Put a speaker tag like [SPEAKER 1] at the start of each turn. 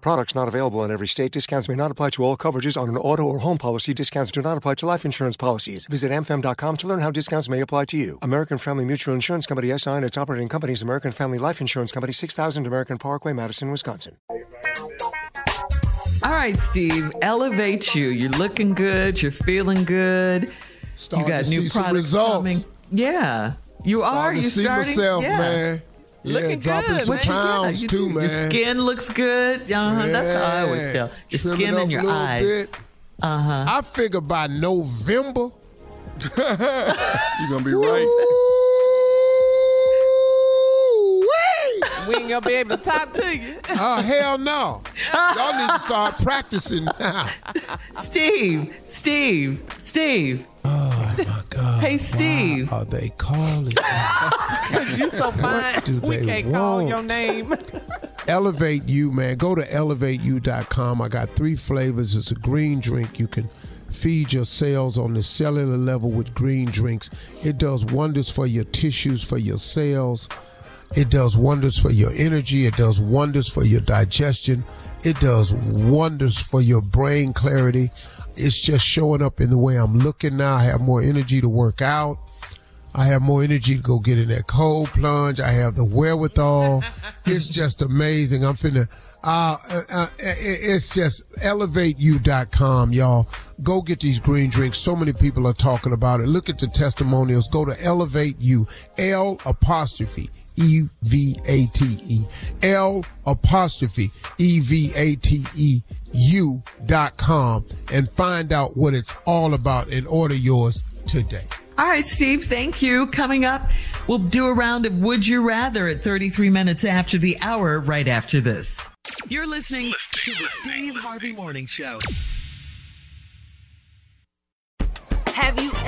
[SPEAKER 1] Products not available in every state. Discounts may not apply to all coverages on an auto or home policy. Discounts do not apply to life insurance policies. Visit amfam.com to learn how discounts may apply to you. American Family Mutual Insurance Company SI and its operating companies American Family Life Insurance Company 6000 American Parkway, Madison, Wisconsin.
[SPEAKER 2] All right, Steve, elevate you. You're looking good. You're feeling good.
[SPEAKER 3] Starting
[SPEAKER 2] you got
[SPEAKER 3] to
[SPEAKER 2] new
[SPEAKER 3] see some
[SPEAKER 2] products
[SPEAKER 3] results.
[SPEAKER 2] coming. Yeah, you are.
[SPEAKER 3] Starting
[SPEAKER 2] You
[SPEAKER 3] to see
[SPEAKER 2] starting?
[SPEAKER 3] myself,
[SPEAKER 2] yeah.
[SPEAKER 3] man. Yeah,
[SPEAKER 2] Looking
[SPEAKER 3] dropping
[SPEAKER 2] good.
[SPEAKER 3] some
[SPEAKER 2] man. Yeah,
[SPEAKER 3] pounds
[SPEAKER 2] you-
[SPEAKER 3] too,
[SPEAKER 2] Your skin looks good. Uh-huh. That's how I always tell. Your
[SPEAKER 3] Trim it
[SPEAKER 2] skin
[SPEAKER 3] up
[SPEAKER 2] and your
[SPEAKER 3] a
[SPEAKER 2] eyes.
[SPEAKER 3] Bit.
[SPEAKER 2] Uh huh.
[SPEAKER 3] I figure by November.
[SPEAKER 4] You're gonna be right.
[SPEAKER 3] Ooh-wee.
[SPEAKER 5] We ain't gonna be able to talk to you.
[SPEAKER 3] Oh hell no! Y'all need to start practicing now.
[SPEAKER 2] Steve, Steve, Steve.
[SPEAKER 3] Oh my God!
[SPEAKER 2] Hey, Steve.
[SPEAKER 3] Why are they calling?
[SPEAKER 5] Cause you so fine.
[SPEAKER 3] do
[SPEAKER 5] we
[SPEAKER 3] they
[SPEAKER 5] can't call your name.
[SPEAKER 3] Elevate You, man. Go to levateyou.com. I got three flavors. It's a green drink. You can feed your cells on the cellular level with green drinks. It does wonders for your tissues, for your cells. It does wonders for your energy. It does wonders for your digestion. It does wonders for your brain clarity. It's just showing up in the way I'm looking now. I have more energy to work out. I have more energy to go get in that cold plunge. I have the wherewithal. it's just amazing. I'm finna, uh, uh, uh, it's just levateyou.com, y'all. Go get these green drinks. So many people are talking about it. Look at the testimonials. Go to Elevate You. L apostrophe. E V A T E. L apostrophe E V A T E U dot com and find out what it's all about and order yours today.
[SPEAKER 2] All right, Steve, thank you. Coming up, we'll do a round of Would You Rather at 33 minutes after the hour, right after this.
[SPEAKER 6] You're listening to the Steve Harvey Morning Show.